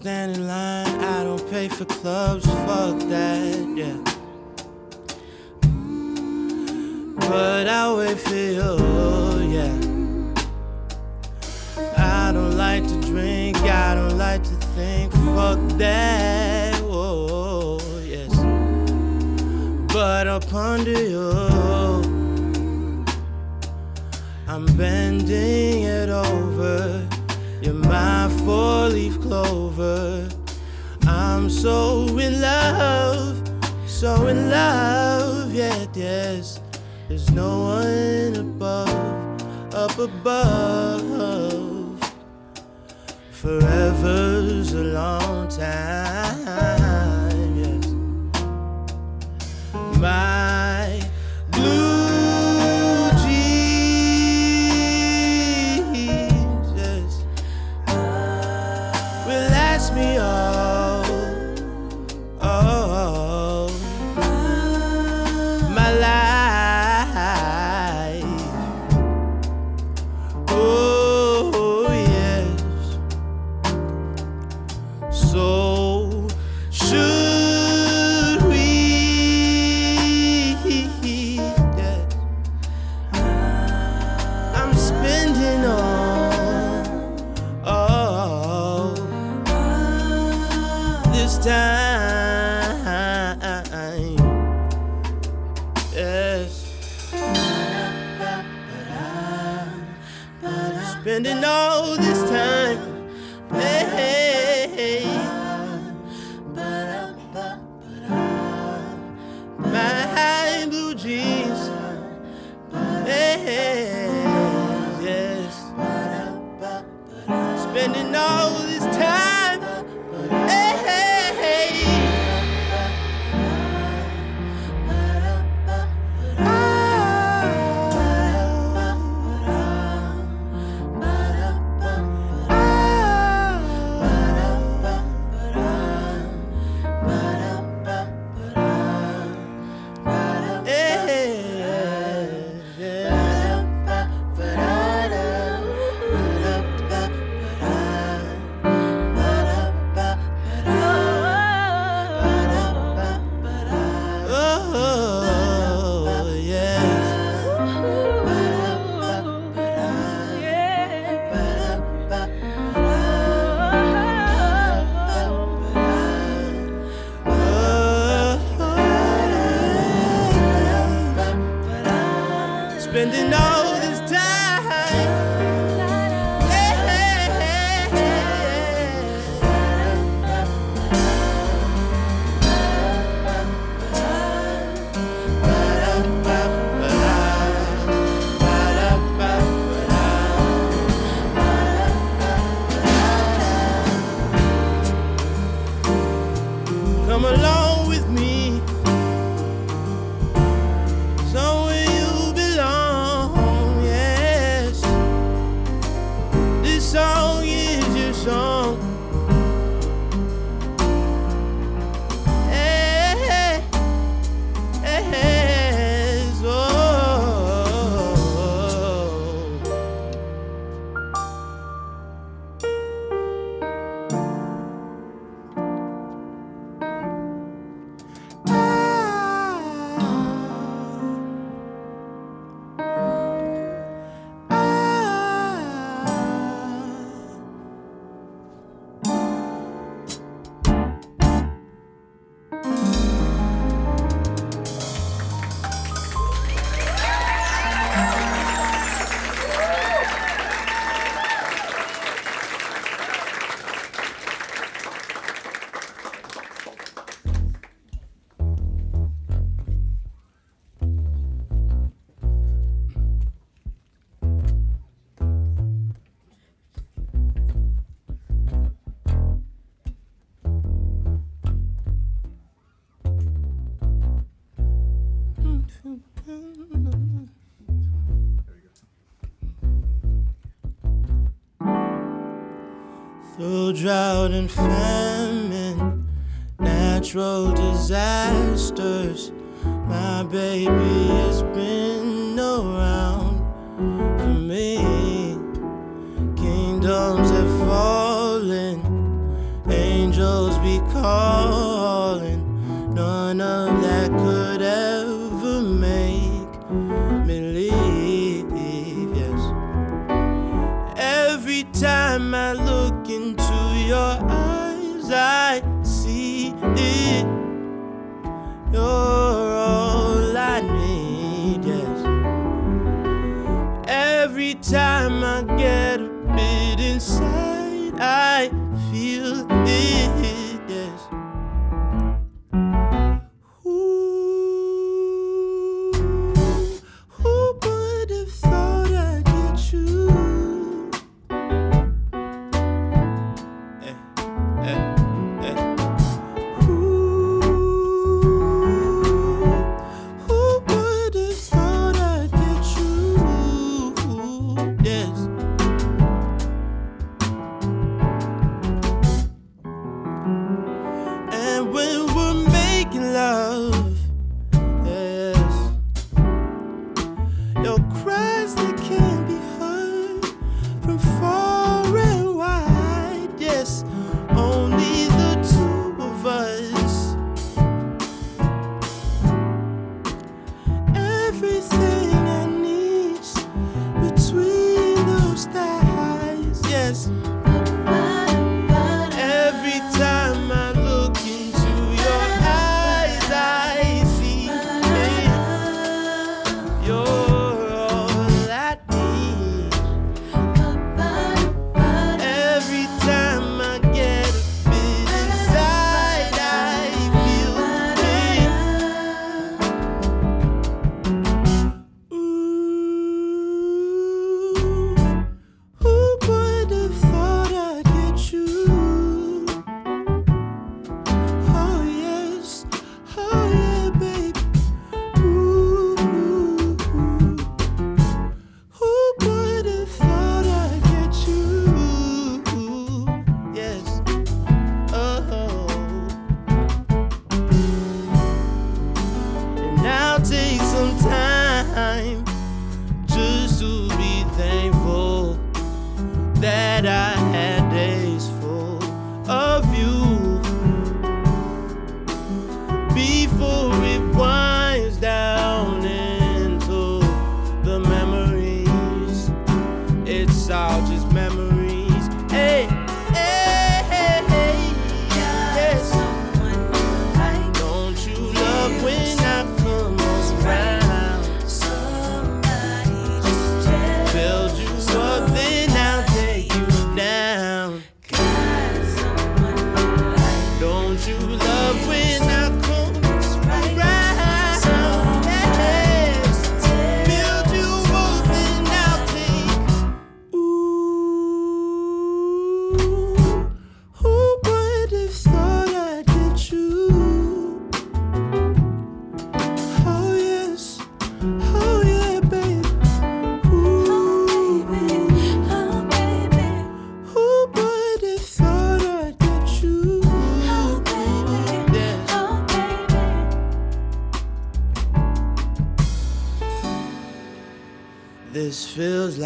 Stand in line, I don't pay for clubs, fuck that, yeah. But I wait for you, yeah. I don't like to drink, I don't like to think, fuck that, whoa, yes. But up under you, I'm bending it over. Four leaf clover. I'm so in love, so in love, yeah, yes. There's no one above, up above. Forever's a long time, yes. My Spending all this through drought and famine, natural disasters. My baby has been around. I look into your eyes, I see it. You're all I need, yes. Every time I get a bit inside, I feel it.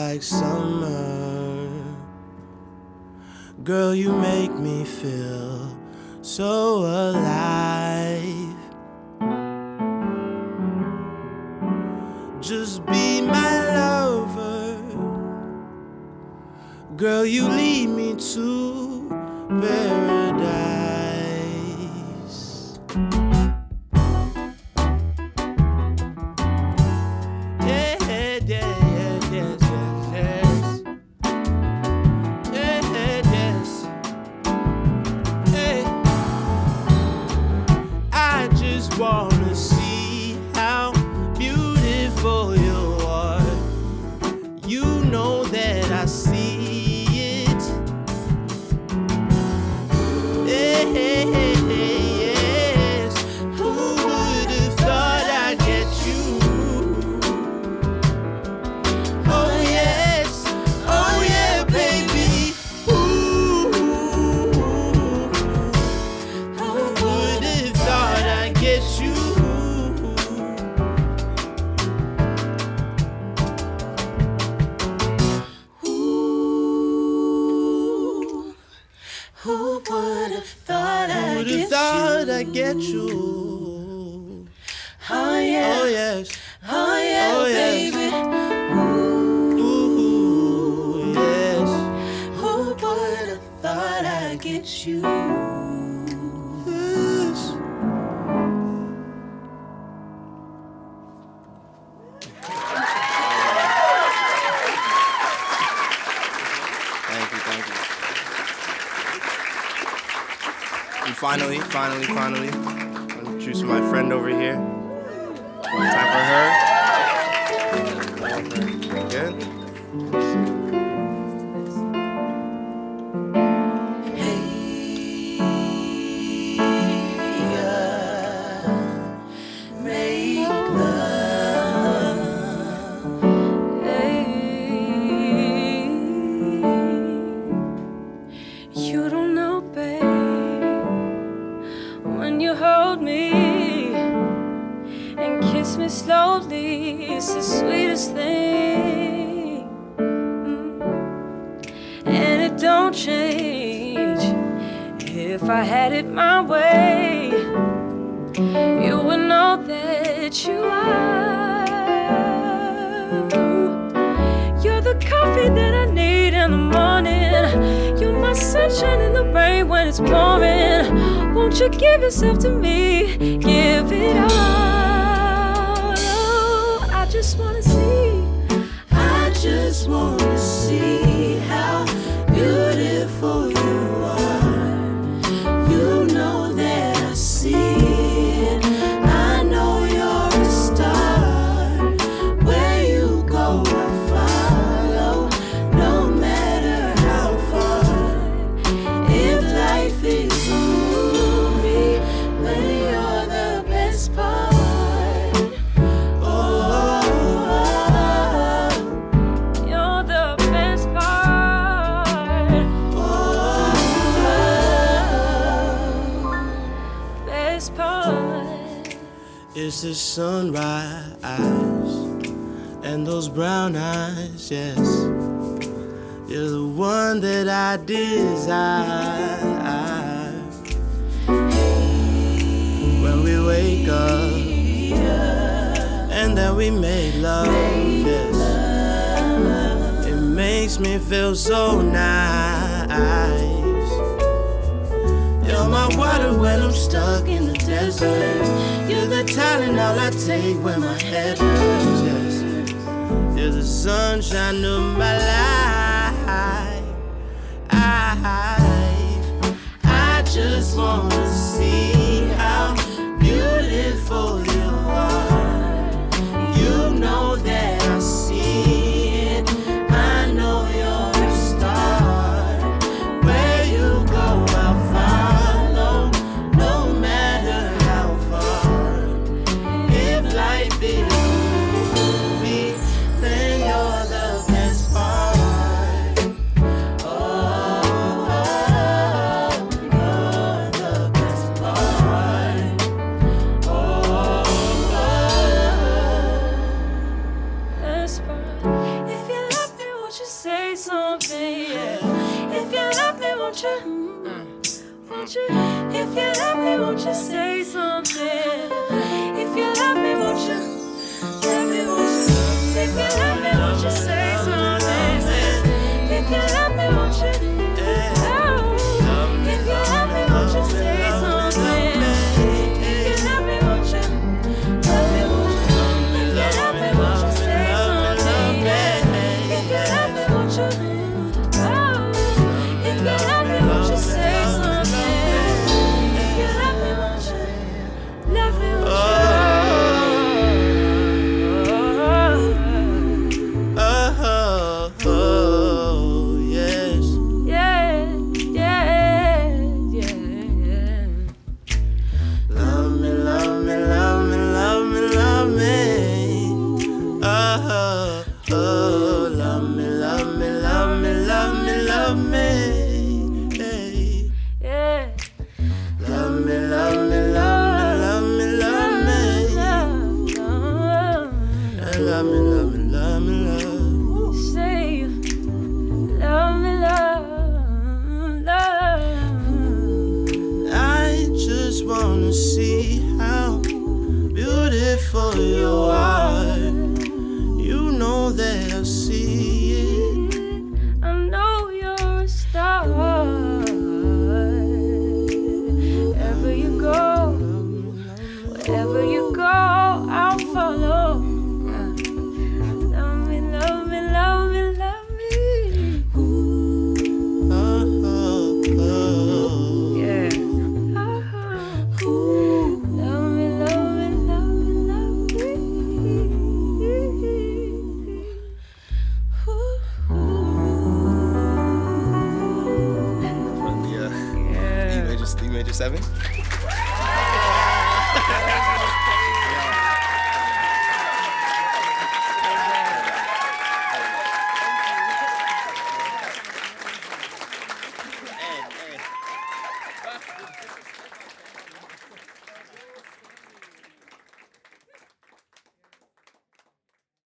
like summer. Girl, you make me feel so alive. Just be my lover. Girl, you lead me to paradise. I'd get thought you? I'd get you? Oh yeah. Oh yes. Oh yeah, oh, yes. baby. Ooh, yes. Who would have thought I'd get you? Finally, finally, finally, introduce my friend over here. Time for her. Good. Yourself to me. Give it all. Sunrise and those brown eyes, yes. You're the one that I desire. When we wake up and then we make love, yes. It makes me feel so nice. My water when I'm stuck in the desert. You're the Tylenol I take when my head hurts. Yes. You're the sunshine of my life. I, I just wanna see how beautiful you seven.